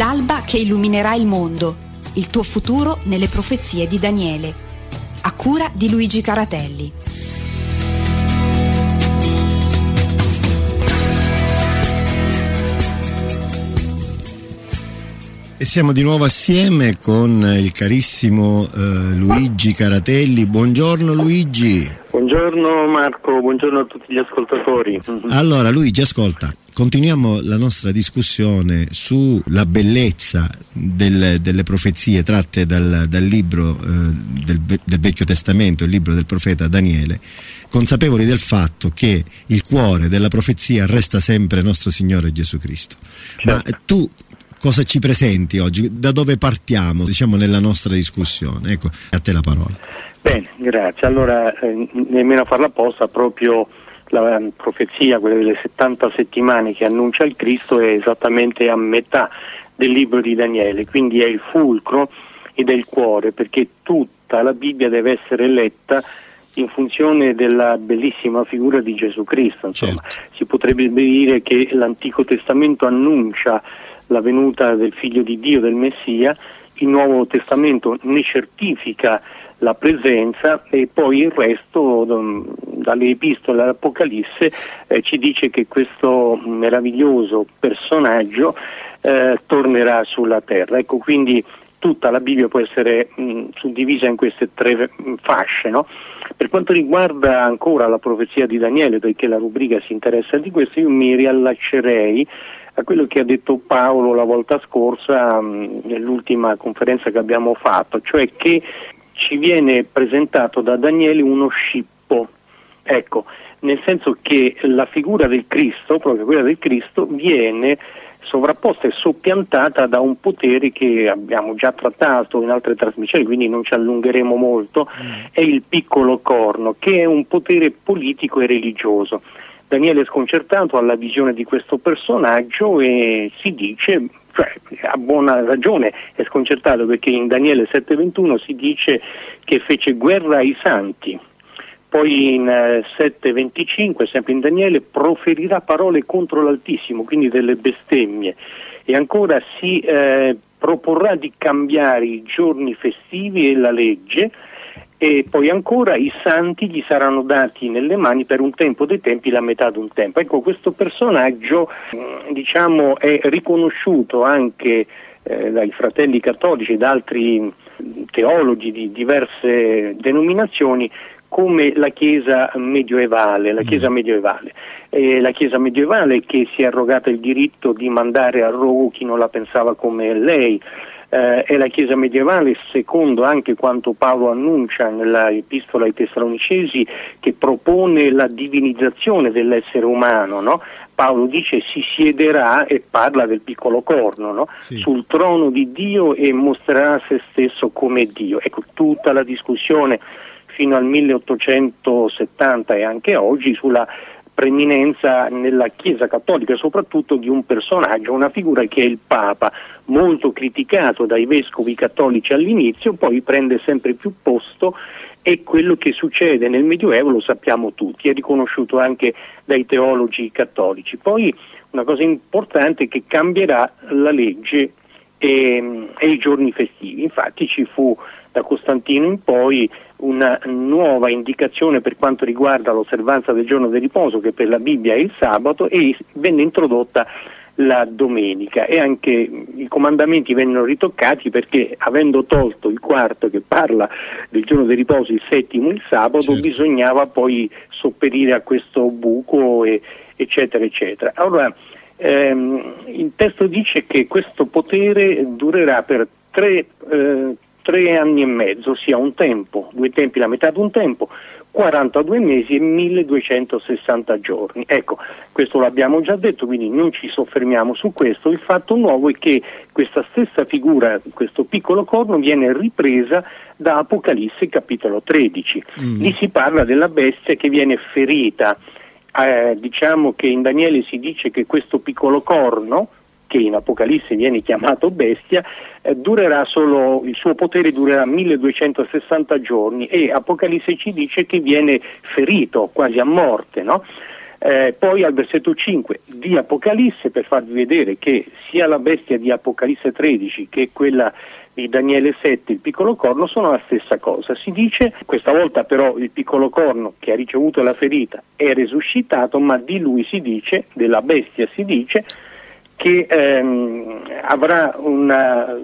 L'alba che illuminerà il mondo, il tuo futuro nelle profezie di Daniele. A cura di Luigi Caratelli. E siamo di nuovo assieme con il carissimo eh, Luigi Caratelli. Buongiorno Luigi. Buongiorno Marco, buongiorno a tutti gli ascoltatori. Allora Luigi, ascolta, continuiamo la nostra discussione sulla bellezza del, delle profezie tratte dal, dal libro eh, del, del Vecchio Testamento, il libro del profeta Daniele, consapevoli del fatto che il cuore della profezia resta sempre nostro Signore Gesù Cristo. Certo. Ma tu cosa ci presenti oggi? Da dove partiamo, diciamo, nella nostra discussione? Ecco, a te la parola. Bene, grazie. Allora, eh, nemmeno a farla apposta, proprio la um, profezia, quella delle 70 settimane che annuncia il Cristo, è esattamente a metà del libro di Daniele, quindi è il fulcro ed è il cuore, perché tutta la Bibbia deve essere letta in funzione della bellissima figura di Gesù Cristo. Insomma, certo. si potrebbe dire che l'Antico Testamento annuncia la venuta del figlio di Dio, del Messia, il Nuovo Testamento ne certifica la presenza e poi il resto dalle epistole all'Apocalisse eh, ci dice che questo meraviglioso personaggio eh, tornerà sulla terra. Ecco, quindi tutta la Bibbia può essere mh, suddivisa in queste tre fasce. No? Per quanto riguarda ancora la profezia di Daniele, perché la rubrica si interessa di questo, io mi riallaccerei a quello che ha detto Paolo la volta scorsa mh, nell'ultima conferenza che abbiamo fatto, cioè che ci viene presentato da Daniele uno scippo. Ecco, nel senso che la figura del Cristo, proprio quella del Cristo, viene sovrapposta e soppiantata da un potere che abbiamo già trattato in altre trasmissioni, quindi non ci allungheremo molto, mm. è il piccolo corno, che è un potere politico e religioso. Daniele è sconcertato alla visione di questo personaggio e si dice, cioè ha buona ragione, è sconcertato perché in Daniele 7:21 si dice che fece guerra ai santi. Poi in 7:25, eh, sempre in Daniele, proferirà parole contro l'Altissimo, quindi delle bestemmie. E ancora si eh, proporrà di cambiare i giorni festivi e la legge e poi ancora i santi gli saranno dati nelle mani per un tempo dei tempi la metà di un tempo. Ecco, questo personaggio mm, diciamo, è riconosciuto anche eh, dai fratelli cattolici e da altri mm, teologi di diverse denominazioni come la Chiesa medioevale, la Chiesa mm. medioevale. Eh, la Chiesa medievale che si è arrogata il diritto di mandare a rogo chi non la pensava come lei, eh, è la Chiesa medievale, secondo anche quanto Paolo annuncia nella epistola ai Tessalonicesi, che propone la divinizzazione dell'essere umano. No? Paolo dice si siederà e parla del piccolo corno no? sì. sul trono di Dio e mostrerà se stesso come Dio. Ecco, tutta la discussione fino al 1870 e anche oggi sulla preeminenza nella Chiesa cattolica soprattutto di un personaggio, una figura che è il Papa, molto criticato dai vescovi cattolici all'inizio, poi prende sempre più posto e quello che succede nel Medioevo lo sappiamo tutti, è riconosciuto anche dai teologi cattolici. Poi una cosa importante è che cambierà la legge e, e i giorni festivi, infatti ci fu da Costantino in poi una nuova indicazione per quanto riguarda l'osservanza del giorno del riposo che per la Bibbia è il sabato e venne introdotta la domenica e anche i comandamenti vennero ritoccati perché avendo tolto il quarto che parla del giorno del riposo, il settimo, il sabato, certo. bisognava poi sopperire a questo buco e, eccetera eccetera. Allora ehm, il testo dice che questo potere durerà per tre eh, tre anni e mezzo, ossia un tempo, due tempi la metà di un tempo, 42 mesi e 1260 giorni. Ecco, questo l'abbiamo già detto, quindi non ci soffermiamo su questo. Il fatto nuovo è che questa stessa figura, questo piccolo corno, viene ripresa da Apocalisse capitolo 13. Mm. Lì si parla della bestia che viene ferita. Eh, diciamo che in Daniele si dice che questo piccolo corno, che in Apocalisse viene chiamato bestia, eh, solo, il suo potere durerà 1260 giorni e Apocalisse ci dice che viene ferito quasi a morte. No? Eh, poi al versetto 5 di Apocalisse per farvi vedere che sia la bestia di Apocalisse 13 che quella di Daniele 7, il piccolo corno, sono la stessa cosa. Si dice, questa volta però il piccolo corno che ha ricevuto la ferita è resuscitato, ma di lui si dice, della bestia si dice, che ehm, avrà una,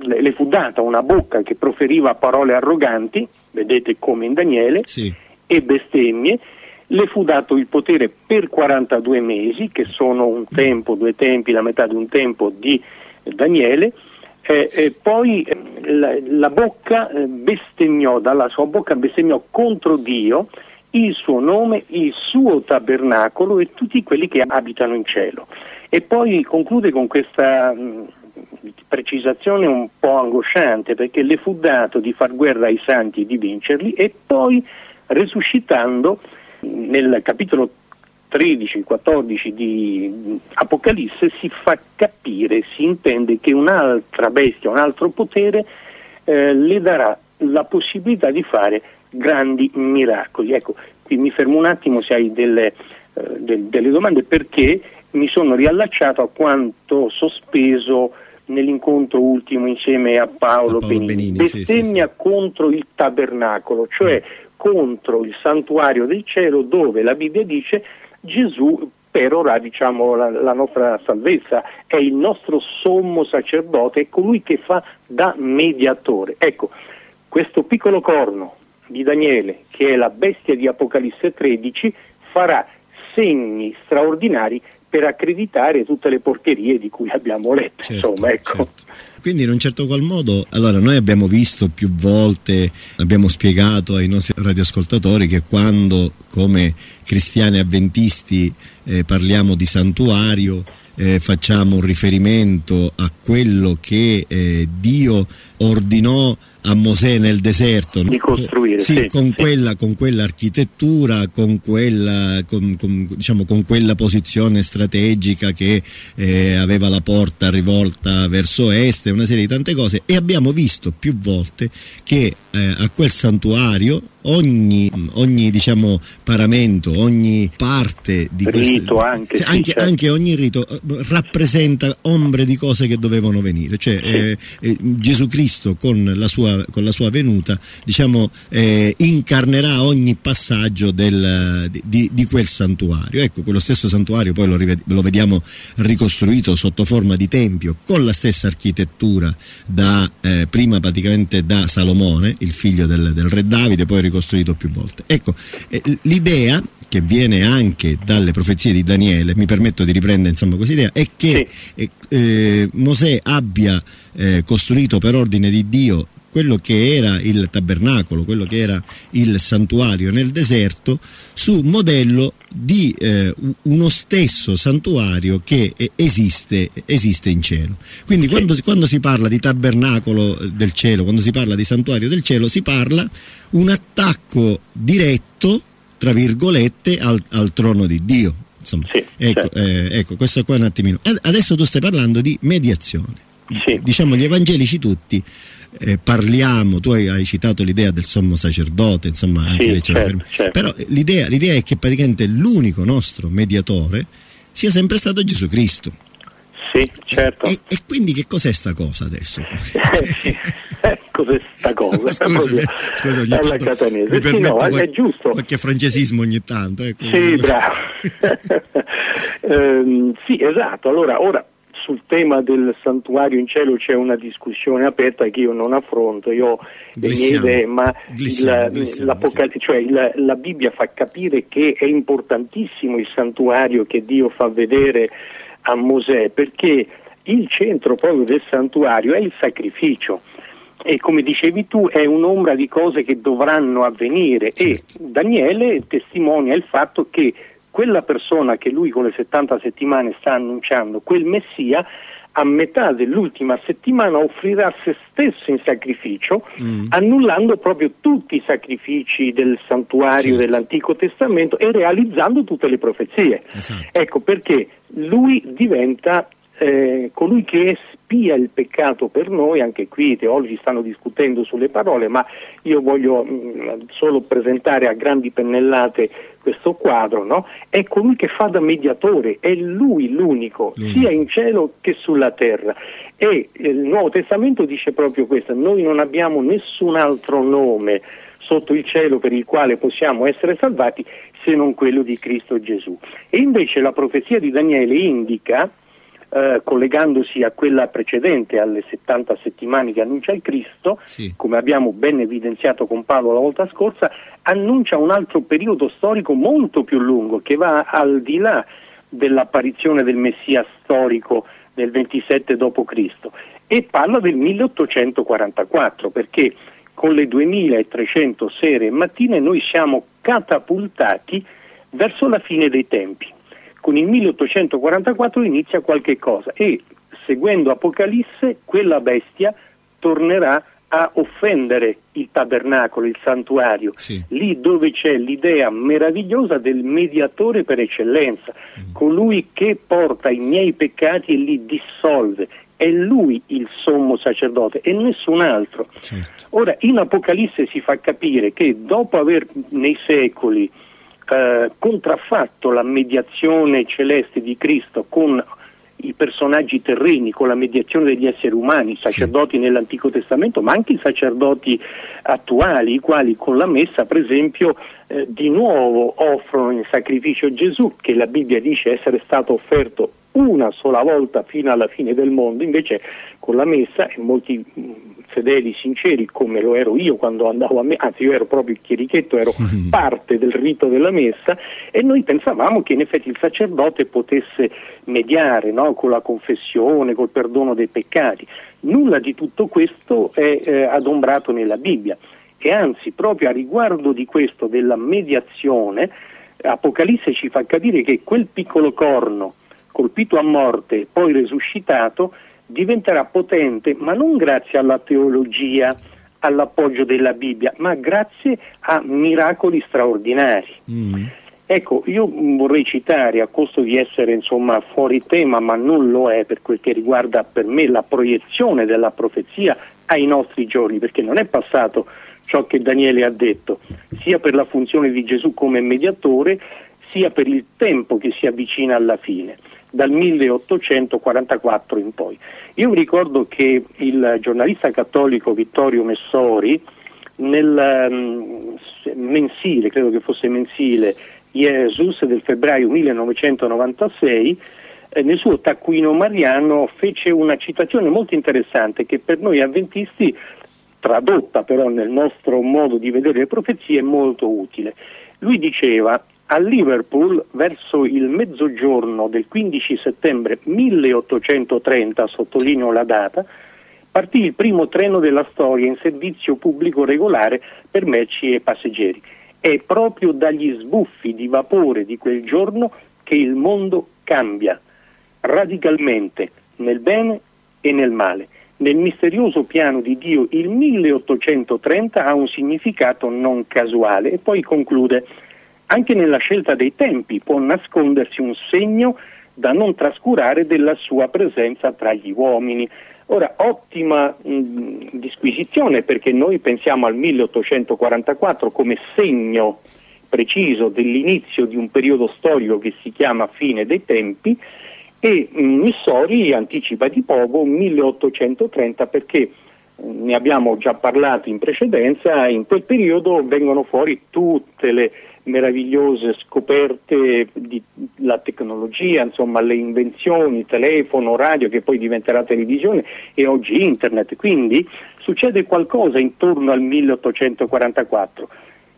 le fu data una bocca che proferiva parole arroganti, vedete come in Daniele, sì. e bestemmie, le fu dato il potere per 42 mesi, che sono un tempo, due tempi, la metà di un tempo di Daniele, eh, e poi eh, la, la, bocca eh, bestemmiò, dalla sua bocca bestemmiò contro Dio il suo nome, il suo tabernacolo e tutti quelli che abitano in cielo. E poi conclude con questa mh, precisazione un po' angosciante perché le fu dato di far guerra ai santi e di vincerli e poi resuscitando nel capitolo 13-14 di Apocalisse si fa capire, si intende che un'altra bestia, un altro potere eh, le darà la possibilità di fare grandi miracoli. Ecco, qui mi fermo un attimo se hai delle, eh, de- delle domande perché mi sono riallacciato a quanto sospeso nell'incontro ultimo insieme a Paolo, a Paolo Benini. Benini Bestemmia sì, sì, sì. contro il tabernacolo, cioè mm. contro il santuario del cielo dove la Bibbia dice Gesù perora diciamo, la, la, nostra salvezza, è il nostro sommo sacerdote, è colui che fa da mediatore. Ecco, questo piccolo corno di Daniele, che è la bestia di Apocalisse 13, farà segni straordinari per accreditare tutte le porcherie di cui abbiamo letto. Certo, insomma, ecco. certo. Quindi in un certo qual modo, allora noi abbiamo visto più volte, abbiamo spiegato ai nostri radioascoltatori che quando come cristiani avventisti eh, parliamo di santuario, eh, facciamo un riferimento a quello che eh, Dio ordinò a Mosè nel deserto di costruire sì, sì, con, sì. Quella, con quell'architettura con quella, con, con, diciamo, con quella posizione strategica che eh, aveva la porta rivolta verso est una serie di tante cose e abbiamo visto più volte che eh, a quel santuario ogni, ogni diciamo, paramento, ogni parte di rito quel, anche, sì, anche, certo. anche, ogni rito eh, rappresenta ombre di cose che dovevano venire. Cioè, eh, eh, Gesù Cristo con la sua, con la sua venuta diciamo, eh, incarnerà ogni passaggio del, di, di, quel santuario. Ecco, quello stesso santuario poi lo, lo, vediamo ricostruito sotto forma di tempio con la stessa architettura da, eh, prima praticamente da Salomone, il figlio del, del re Davide, poi ricostruito più volte. Ecco, eh, l'idea che viene anche dalle profezie di Daniele, mi permetto di riprendere insomma questa idea, è che sì. eh, eh Mosè abbia eh, costruito per ordine di Dio quello che era il tabernacolo, quello che era il santuario nel deserto, su modello di eh, uno stesso santuario che esiste, esiste in cielo. Quindi quando, quando, si parla di tabernacolo del cielo, quando si parla di santuario del cielo, si parla un attacco diretto, tra virgolette, al, al trono di Dio. Insomma, sì, ecco, certo. eh, ecco, questo qua un attimino. Adesso tu stai parlando di mediazione. Sì. Diciamo gli evangelici tutti eh, parliamo, tu hai, hai, citato l'idea del sommo sacerdote, insomma anche sì, certo, certo. però l'idea, l'idea è che praticamente l'unico nostro mediatore sia sempre stato Gesù Cristo. Sì, certo. E, e, quindi che cos'è sta cosa adesso? cos'è sta cosa? Scusami, scusa, ogni tanto catanese. sì, no, qual- è giusto. qualche francesismo ogni tanto. Ecco. Sì, bravo. um, sì, esatto. Allora, ora sul tema del santuario in cielo c'è una discussione aperta che io non affronto, io ho le mie idee, ma glissiamo, il, glissiamo, cioè il, la Bibbia fa capire che è importantissimo il santuario che Dio fa vedere a Mosè, perché il centro proprio del santuario è il sacrificio. E come dicevi tu è un'ombra di cose che dovranno avvenire. Certo. e Daniele testimonia il fatto che quella persona che lui con le 70 settimane sta annunciando, quel Messia, a metà dell'ultima settimana offrirà se stesso in sacrificio, mm. annullando proprio tutti i sacrifici del santuario sì. dell'Antico Testamento e realizzando tutte le profezie. Esatto. Ecco perché lui diventa eh, colui che espia il peccato per noi, anche qui i teologi stanno discutendo sulle parole, ma io voglio mh, mm, solo presentare a grandi pennellate questo quadro, no? è colui che fa da mediatore, è lui l'unico, mm. sia in cielo che sulla terra. E il Nuovo Testamento dice proprio questo, noi non abbiamo nessun altro nome sotto il cielo per il quale possiamo essere salvati se non quello di Cristo Gesù. E invece la profezia di Daniele indica eh, collegandosi a quella precedente, alle 70 settimane che annuncia il Cristo, sì. come abbiamo ben evidenziato con Paolo la volta scorsa, annuncia un altro periodo storico molto più lungo che va al di là dell'apparizione del Messia storico del 27 d.C. e parla del 1844 perché con le 2300 sere e mattine noi siamo catapultati verso la fine dei tempi con il 1844 inizia qualche cosa e seguendo Apocalisse quella bestia tornerà a offendere il tabernacolo, il santuario, sì. lì dove c'è l'idea meravigliosa del mediatore per eccellenza, mm. colui che porta i miei peccati e li dissolve. È lui il sommo sacerdote e nessun altro. Certo. Ora, in Apocalisse si fa capire che dopo aver nei secoli eh, contraffatto la mediazione celeste di Cristo con i personaggi terreni, con la mediazione degli esseri umani, i sacerdoti sì. nell'Antico Testamento, ma anche i sacerdoti attuali, i quali con la messa, per esempio, eh, di nuovo offrono in sacrificio Gesù, che la Bibbia dice essere stato offerto una sola volta fino alla fine del mondo, invece con la messa, e molti fedeli, sinceri, come lo ero io quando andavo a messa, anzi io ero proprio il chierichetto, ero parte del rito della messa e noi pensavamo che in effetti il sacerdote potesse mediare no? con la confessione, col perdono dei peccati. Nulla di tutto questo è eh, adombrato nella Bibbia e anzi proprio a riguardo di questo, della mediazione, Apocalisse ci fa capire che quel piccolo corno colpito a morte e poi resuscitato diventerà potente, ma non grazie alla teologia, all'appoggio della Bibbia, ma grazie a miracoli straordinari. Mm. Ecco, io vorrei citare, a costo di essere insomma, fuori tema, ma non lo è per quel che riguarda per me la proiezione della profezia ai nostri giorni, perché non è passato ciò che Daniele ha detto, sia per la funzione di Gesù come mediatore, sia per il tempo che si avvicina alla fine dal 1844 in poi. Io ricordo che il giornalista cattolico Vittorio Messori nel um, mensile, credo che fosse mensile, Jesus del febbraio 1996, eh, nel suo taccuino mariano fece una citazione molto interessante che per noi avventisti, tradotta però nel nostro modo di vedere le profezie, è molto utile. Lui diceva a Liverpool verso il mezzogiorno del 15 settembre 1830, sottolineo la data, partì il primo treno della storia in servizio pubblico regolare per merci e passeggeri. È proprio dagli sbuffi di vapore di quel giorno che il mondo cambia radicalmente nel bene e nel male. Nel misterioso piano di Dio il 1830 ha un significato non casuale e poi conclude anche nella scelta dei tempi può nascondersi un segno da non trascurare della sua presenza tra gli uomini. Ora, ottima mh, disquisizione perché noi pensiamo al 1844 come segno preciso dell'inizio di un periodo storico che si chiama fine dei tempi e Missori anticipa di poco 1830 perché ne abbiamo già parlato in precedenza, in quel periodo vengono fuori tutte le meravigliose scoperte della tecnologia, insomma le invenzioni, telefono, radio che poi diventerà televisione e oggi internet. Quindi succede qualcosa intorno al 1844.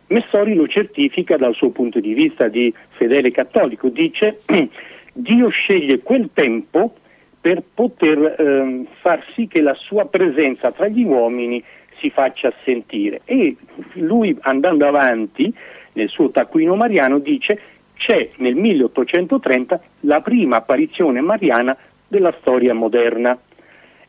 Messori lo certifica dal suo punto di vista di fedele cattolico, dice Dio sceglie quel tempo per poter eh, far sì che la sua presenza tra gli uomini si faccia sentire e lui andando avanti nel suo taccuino mariano dice c'è nel 1830 la prima apparizione mariana della storia moderna.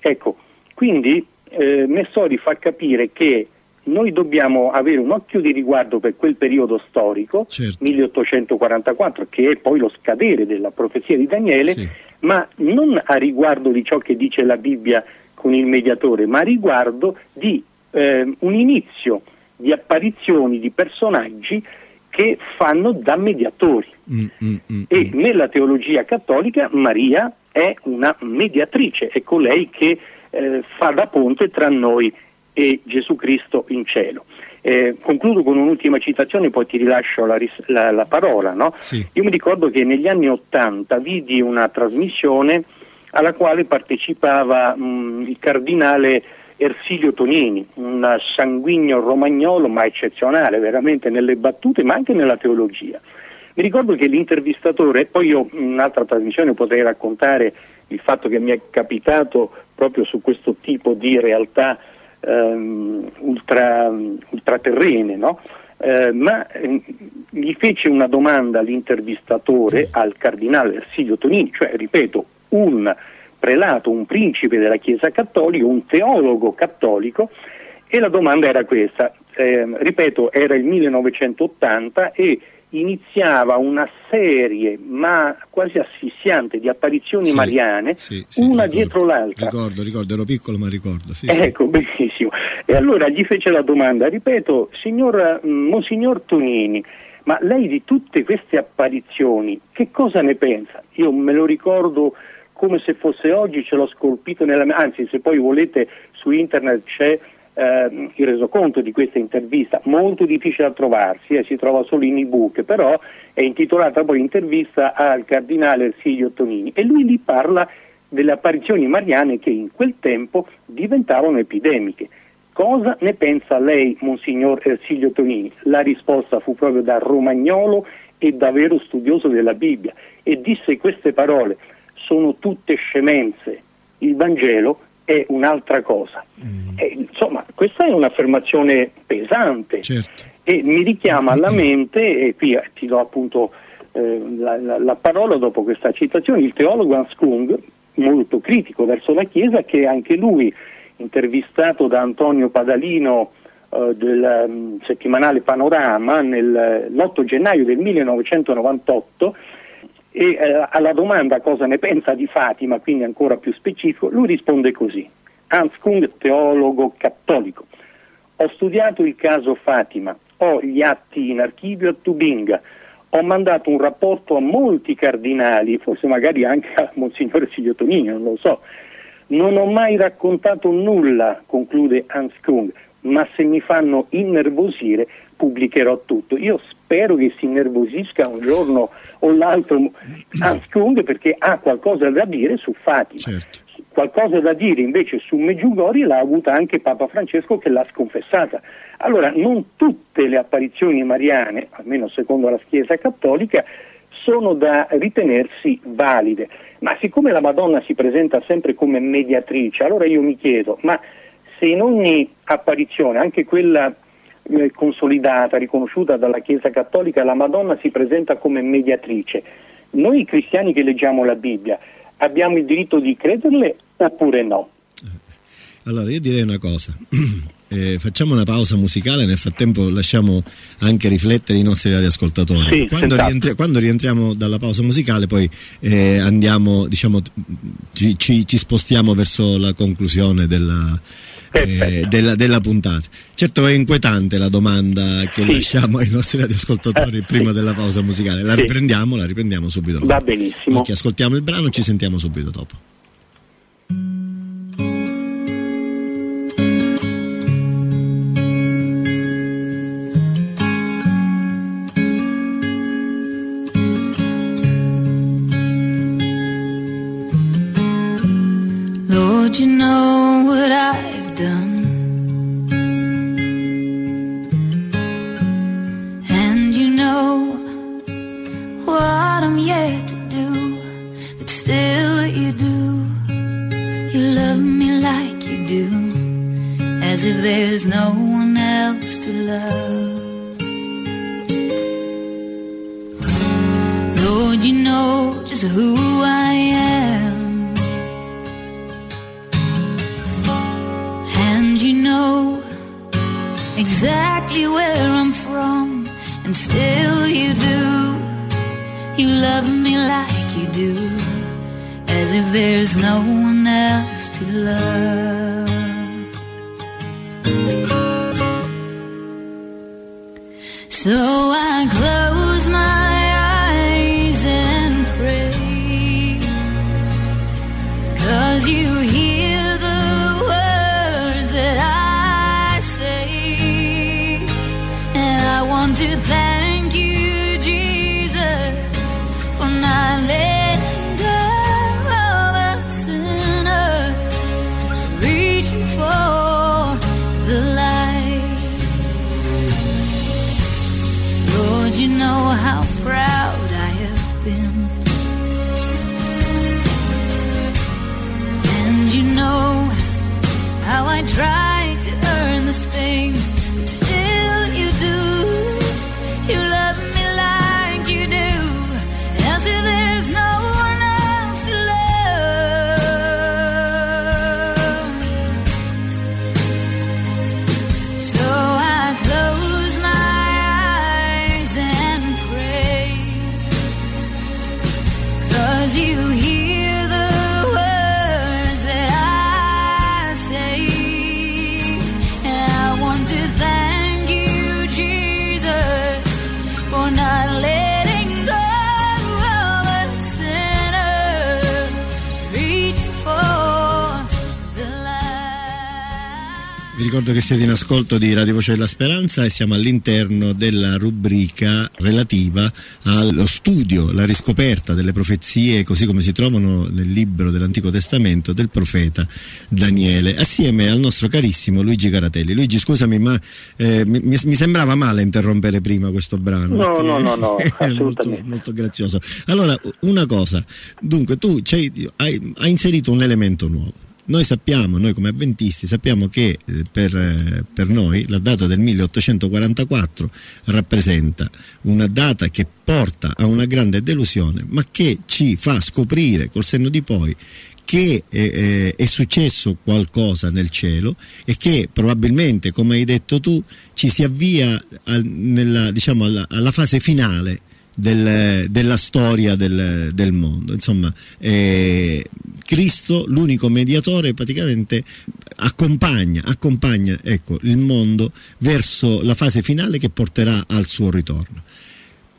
Ecco, quindi eh, Messori fa capire che noi dobbiamo avere un occhio di riguardo per quel periodo storico, certo. 1844, che è poi lo scadere della profezia di Daniele, sì. ma non a riguardo di ciò che dice la Bibbia con il mediatore, ma a riguardo di eh, un inizio di apparizioni di personaggi che fanno da mediatori. Mm, mm, mm, e mm. nella teologia cattolica Maria è una mediatrice, è colei che eh, fa da ponte tra noi e Gesù Cristo in cielo. Eh, concludo con un'ultima citazione, poi ti rilascio la, la, la parola. No? Sì. Io mi ricordo che negli anni Ottanta vidi una trasmissione alla quale partecipava mh, il cardinale Ersilio Tonini, un sanguigno romagnolo ma eccezionale veramente nelle battute ma anche nella teologia. Mi ricordo che l'intervistatore, poi io in un'altra trasmissione potrei raccontare il fatto che mi è capitato proprio su questo tipo di realtà ehm, ultra, ultraterrene, no? eh, ma eh, gli fece una domanda l'intervistatore al cardinale Ersilio Tonini, cioè ripeto, un prelato, un principe della Chiesa Cattolica, un teologo cattolico e la domanda era questa, eh, ripeto era il 1980 e iniziava una serie ma quasi assissiante di apparizioni sì, mariane sì, sì, una ricordo, dietro l'altra. ricordo, ricordo, ero piccolo ma ricordo ecco, benissimo. E allora gli fece la domanda ripeto, signor, mm, Monsignor Tonini ma lei di tutte queste apparizioni che cosa ne pensa? io me lo ricordo come se fosse oggi, ce l'ho scolpito nella mente, anzi se poi volete su internet c'è eh, il resoconto di questa intervista, molto difficile da trovarsi, eh, si trova solo in ebook, però è intitolata poi intervista al cardinale Ersilio Tonini e lui lì parla delle apparizioni mariane che in quel tempo diventavano epidemiche. Cosa ne pensa lei, Monsignor Ersilio Tonini? La risposta fu proprio da romagnolo e da vero studioso della Bibbia e disse queste parole sono tutte scemenze, il Vangelo è un'altra cosa. Mm. E, insomma, questa è un'affermazione pesante certo. e mi richiama alla mente, e qui eh, ti do appunto eh, la, la, la, parola dopo questa citazione, il teologo Hans Kung, molto critico verso la Chiesa, che anche lui, intervistato da Antonio Padalino eh, del um, settimanale Panorama l'8 gennaio del 1998, e eh, alla domanda cosa ne pensa di Fatima, quindi ancora più specifico, lui risponde così. Hans Kung, teologo cattolico. Ho studiato il caso Fatima, ho gli atti in archivio a Tubinga, ho mandato un rapporto a molti cardinali, forse magari anche a Monsignore Sigliotonini, non lo so. Non ho mai raccontato nulla, conclude Hans Kung, ma se mi fanno innervosire pubblicherò tutto. Io spero che si innervosisca un giorno o l'altro Kung perché ha qualcosa da dire su Fatima. Certo. Qualcosa da dire invece su Meggiugori l'ha avuta anche Papa Francesco che l'ha sconfessata. Allora non tutte le apparizioni mariane, almeno secondo la Chiesa Cattolica, sono da ritenersi valide, ma siccome la Madonna si presenta sempre come mediatrice, allora io mi chiedo, ma se in ogni apparizione, anche quella eh, consolidata, riconosciuta dalla Chiesa Cattolica, la Madonna si presenta come mediatrice. Noi cristiani che leggiamo la Bibbia abbiamo il diritto di crederle oppure no? Allora io direi una cosa. Eh, facciamo una pausa musicale, nel frattempo lasciamo anche riflettere i nostri radioascoltatori. Sì, quando, rientri- quando, rientriamo dalla pausa musicale poi eh, andiamo, diciamo, ci, ci, ci, spostiamo verso la conclusione della, eh, della, della, puntata. Certo è inquietante la domanda che sì. lasciamo ai nostri radioascoltatori eh, prima sì. della pausa musicale. La sì. riprendiamo, la riprendiamo subito dopo. Va benissimo. Ok, ascoltiamo il brano, ci sentiamo subito dopo. Where I'm from, and still you do. You love me like you do, as if there's no one else to love. So I close siete in ascolto di Radio Voce della Speranza e siamo all'interno della rubrica relativa allo studio, la riscoperta delle profezie così come si trovano nel libro dell'Antico Testamento del profeta Daniele, assieme al nostro carissimo Luigi Caratelli. Luigi, scusami, ma eh, mi, mi sembrava male interrompere prima questo brano. No, no, no, no, è molto, molto grazioso. Allora, una cosa, dunque tu hai, hai inserito un elemento nuovo. Noi sappiamo, noi come avventisti, sappiamo che eh, per, eh, per noi la data del 1844 rappresenta una data che porta a una grande delusione, ma che ci fa scoprire col senno di poi che eh, eh, è successo qualcosa nel cielo e che probabilmente, come hai detto tu, ci si avvia al- nella, diciamo, alla, alla fase finale del- della storia del, del mondo. Insomma, eh, Cristo, l'unico mediatore, praticamente accompagna, accompagna ecco, il mondo verso la fase finale che porterà al suo ritorno.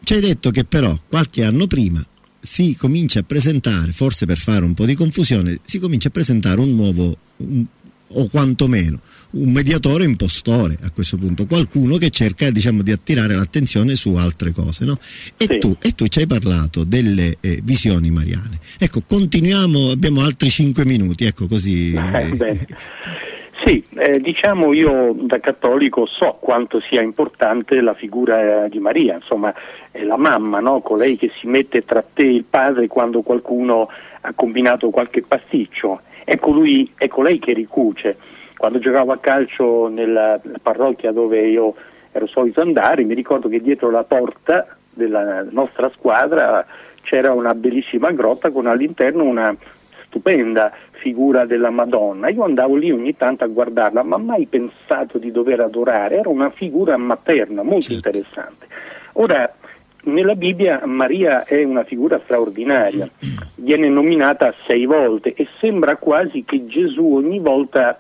Ci hai detto che però qualche anno prima si comincia a presentare, forse per fare un po' di confusione, si comincia a presentare un nuovo, un- o quantomeno un mediatore impostore a questo punto, qualcuno che cerca diciamo, di attirare l'attenzione su altre cose. No? E, Sì. tu, e tu ci hai parlato delle eh, visioni mariane. Ecco, continuiamo, abbiamo altri cinque minuti, ecco così. Eh. Sì, eh, diciamo io da cattolico so quanto sia importante la figura eh, di Maria, insomma è la mamma, no? colei che si mette tra te e il padre quando qualcuno ha combinato qualche pasticcio, è, colui, è colei che ricuce. Quando giocavo a calcio nella parrocchia dove io ero solito andare, mi ricordo che dietro la porta della nostra squadra c'era una bellissima grotta con all'interno una stupenda figura della Madonna. Io andavo lì ogni tanto a guardarla, ma mai pensato di dover adorare. Era una figura materna molto Certo. interessante. Ora, nella Bibbia Maria è una figura straordinaria, viene nominata sei volte e sembra quasi che Gesù ogni volta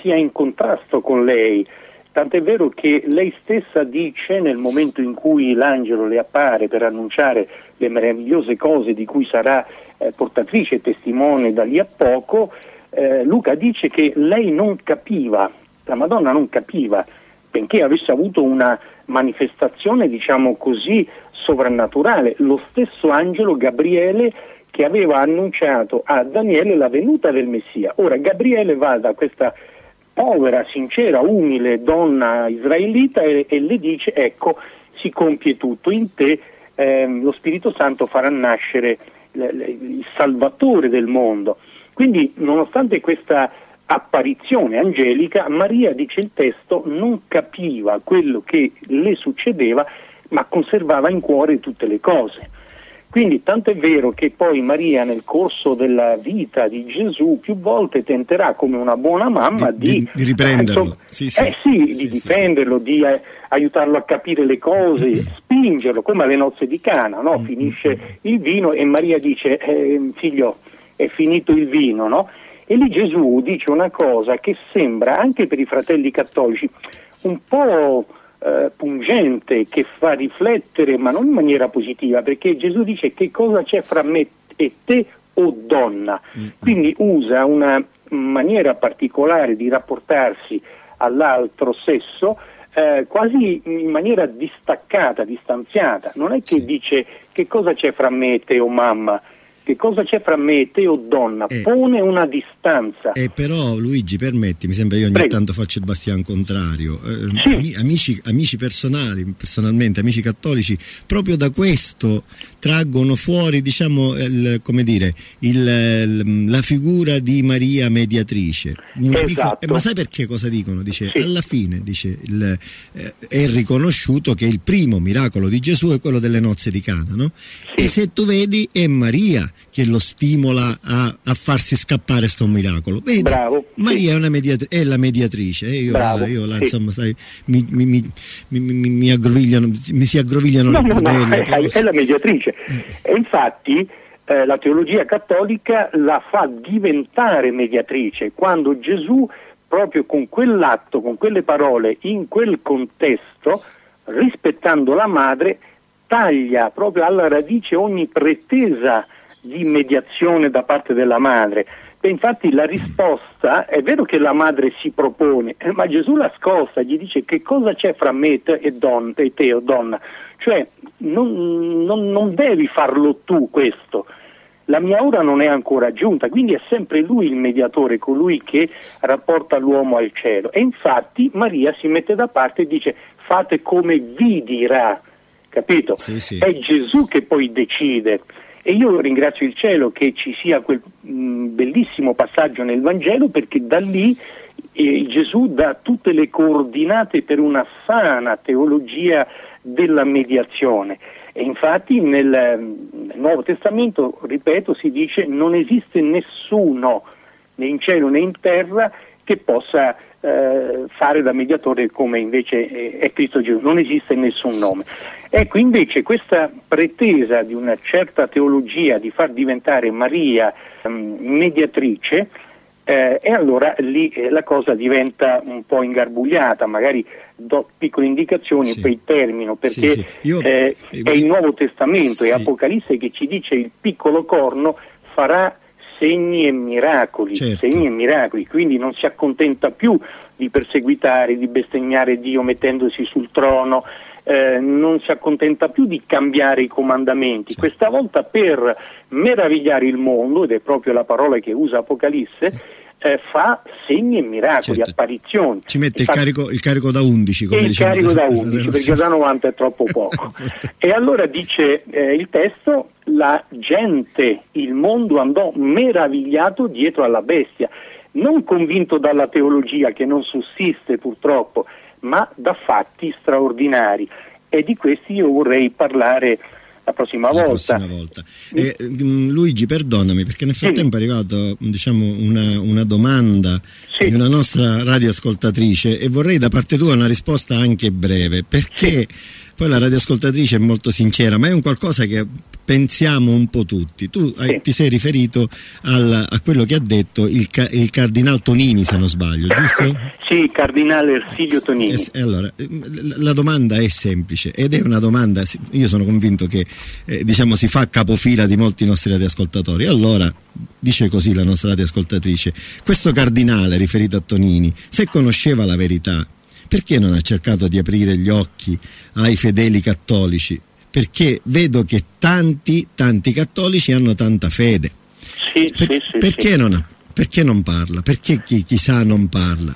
sia in contrasto con lei. Tant'è vero che lei stessa dice nel momento in cui l'angelo le appare per annunciare le meravigliose cose di cui sarà eh, portatrice e testimone da lì a poco, eh, Luca dice che lei non capiva, la Madonna non capiva, benché avesse avuto una manifestazione, diciamo così, sovrannaturale. Lo stesso angelo Gabriele che aveva annunciato a Daniele la venuta del Messia. Ora Gabriele va da questa povera, sincera, umile donna israelita e, e le dice ecco si compie tutto, in te ehm, lo Spirito Santo farà nascere il Salvatore del mondo. Quindi nonostante questa apparizione angelica, Maria, dice il testo, non capiva quello che le succedeva, ma conservava in cuore tutte le cose. Quindi tanto è vero che poi Maria nel corso della vita di Gesù più volte tenterà come una buona mamma Di- di, di- riprenderlo. insomma, Sì, sì. eh sì, di difenderlo, di eh, aiutarlo a capire le cose, spingerlo come alle nozze di Cana, no? Mm, finisce il vino e Maria dice eh, figlio è finito il vino, no? E lì Gesù dice una cosa che sembra anche per i fratelli cattolici un po' eh, pungente, che fa riflettere, ma non in maniera positiva, perché Gesù dice che cosa c'è fra me e te, o donna. Mm. Quindi usa una maniera particolare di rapportarsi all'altro sesso eh, quasi in maniera distaccata, distanziata. Non è che dice che cosa c'è fra me e te o mamma, che cosa c'è fra me e te o donna, eh, pone una distanza. Eh, però Luigi, permetti, mi sembra io ogni Prego. tanto faccio il bastian contrario. Eh, sì. amici, amici, personali, personalmente, amici cattolici, proprio da questo traggono fuori, diciamo, il, come dire, il, la figura di Maria mediatrice. Esatto. Amico, ma sai perché cosa dicono? Dice, sì. alla fine dice, il, eh, è riconosciuto che il primo miracolo di Gesù è quello delle nozze di Cana, no? Sì. E se tu vedi è Maria che lo stimola a, a farsi scappare sto miracolo. Vedi, Bravo, Maria sì. è, mediatri- è, la mediatrice, eh? io, Bravo, io là, insomma, sai, mi, mi, mi, mi, aggrovigliano, mi si aggrovigliano no, le no, no, è, è, la mediatrice. Eh. E infatti eh, la teologia cattolica la fa diventare mediatrice quando Gesù proprio con quell'atto, con quelle parole, in quel contesto, rispettando la madre, taglia proprio alla radice ogni pretesa di mediazione da parte della madre. E infatti la risposta è vero che la madre si propone, eh, ma Gesù la scossa, gli dice che cosa c'è fra me e, don, e te o donna, cioè non, non, non devi farlo tu questo, la mia ora non è ancora giunta, quindi è sempre lui il mediatore, colui che rapporta l'uomo al cielo. E infatti Maria si mette da parte e dice fate come vi dirà capito? Sì, sì. È Gesù che poi decide. E io ringrazio il cielo che ci sia quel mm, bellissimo passaggio nel Vangelo perché da lì eh, Gesù dà tutte le coordinate per una sana teologia della mediazione. E infatti nel, nel Nuovo Testamento, ripeto, si dice non esiste nessuno né in cielo né in terra che possa eh, fare da mediatore come invece è Cristo Gesù, non esiste nessun nome. Ecco invece questa pretesa di una certa teologia di far diventare Maria um, mediatrice eh, e allora lì eh, la cosa diventa un po' ingarbugliata, magari do piccole indicazioni sì. e poi termino perché sì, sì. Io, eh, è il Nuovo Testamento, è Apocalisse che ci dice il piccolo corno farà segni e miracoli, certo. segni e miracoli, quindi non si accontenta più di perseguitare, di bestemmiare Dio mettendosi sul trono, eh, non si accontenta più di cambiare i comandamenti, questa volta per meravigliare il mondo, ed è proprio la parola che usa Apocalisse, eh, fa segni e miracoli, certo. apparizioni. Ci mette Infatti, il, carico, il, carico, da 11. Come il diciamo, carico da 11, perché da 90 è troppo poco. e allora dice eh, il testo, la gente, il mondo andò meravigliato dietro alla bestia, non convinto dalla teologia che non sussiste purtroppo, ma da fatti straordinari. E di questi io vorrei parlare la prossima la volta. Prossima volta. Eh, Luigi, perdonami, perché nel frattempo sì. è arrivata diciamo, una, una, domanda sì. di una nostra radioascoltatrice e vorrei da parte tua una risposta anche breve, perché sì poi la radioascoltatrice è molto sincera, ma è un qualcosa che pensiamo un po' tutti. Tu hai, ti sei riferito al, a quello che ha detto il, il, cardinal Tonini, se non sbaglio, giusto? Sì, il cardinale Ersilio Tonini. Eh, allora, eh, la domanda è semplice ed è una domanda, io sono convinto che eh, diciamo, si fa capofila di molti nostri radioascoltatori. Allora, dice così la nostra radioascoltatrice, questo cardinale riferito a Tonini, se conosceva la verità, perché non ha cercato di aprire gli occhi ai fedeli cattolici? Perché vedo che tanti, tanti cattolici hanno tanta fede. Sì, per, sì, sì, perché, non perché, non parla? Perché chi, chissà non parla?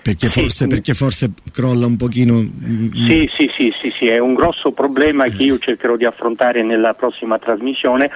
Perché forse, perché forse, crolla un pochino. Mm, mm. Sì, sì, sì, sì, sì, è un grosso problema eh. che io cercherò di affrontare nella prossima trasmissione,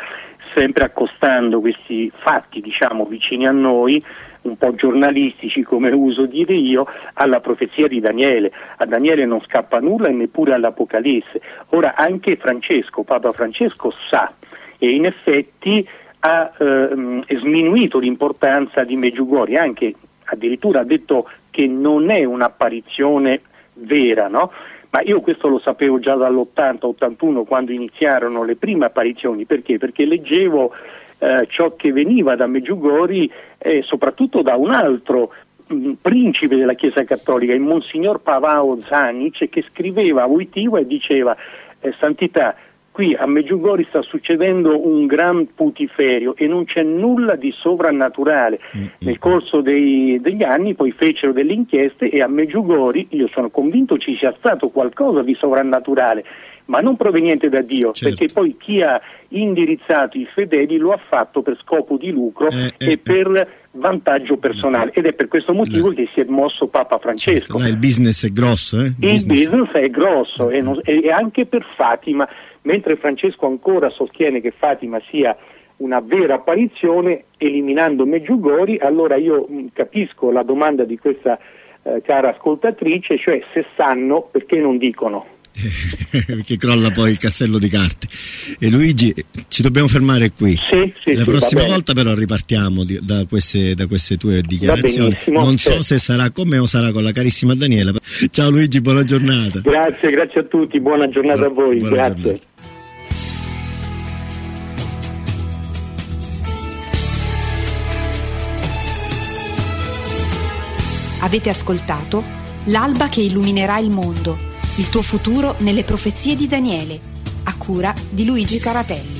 sempre accostando questi fatti, diciamo, vicini a noi un po' giornalistici, come uso dire io, alla profezia di Daniele. A Daniele non scappa nulla e neppure all'Apocalisse. Ora anche Francesco, Papa Francesco sa e in effetti ha eh, sminuito l'importanza di Meggiugori, anche addirittura ha detto che non è un'apparizione vera, no? Ma io questo lo sapevo già dall'80-81 quando iniziarono le prime apparizioni, perché? Perché leggevo eh, ciò che veniva da Meggiugori e soprattutto da un altro mh, principe della Chiesa Cattolica, il Monsignor Pavao Zanic, che scriveva a Wojtyła e diceva eh, Santità, qui a Meggiugori sta succedendo un gran putiferio e non c'è nulla di sovrannaturale. Mm-hmm. Nel corso dei, degli anni poi fecero delle inchieste e a Meggiugori io sono convinto ci sia stato qualcosa di sovrannaturale ma non proveniente da Dio, certo. perché poi chi ha indirizzato i fedeli lo ha fatto per scopo di lucro eh, eh, e per eh. vantaggio personale ed è per questo motivo che si è mosso Papa Francesco. Certo, il business è grosso, eh? Il business, business è grosso e, non, e anche per Fatima, mentre Francesco ancora sostiene che Fatima sia una vera apparizione eliminando Meggiugori, allora io mh, capisco la domanda di questa eh, cara ascoltatrice, cioè se sanno perché non dicono. che crolla poi il castello di carte. E Luigi, ci dobbiamo fermare qui. Sì, sì, La sì, prossima volta però ripartiamo di, da, queste, da, queste, tue dichiarazioni. Non so se sarà con me o sarà con la carissima Daniela. Ciao Luigi, buona giornata. Grazie, grazie a tutti, buona giornata buona, a voi. Grazie. Giornata. Avete ascoltato L'alba che illuminerà il mondo il tuo futuro nelle profezie di Daniele, a cura di Luigi Caratelli.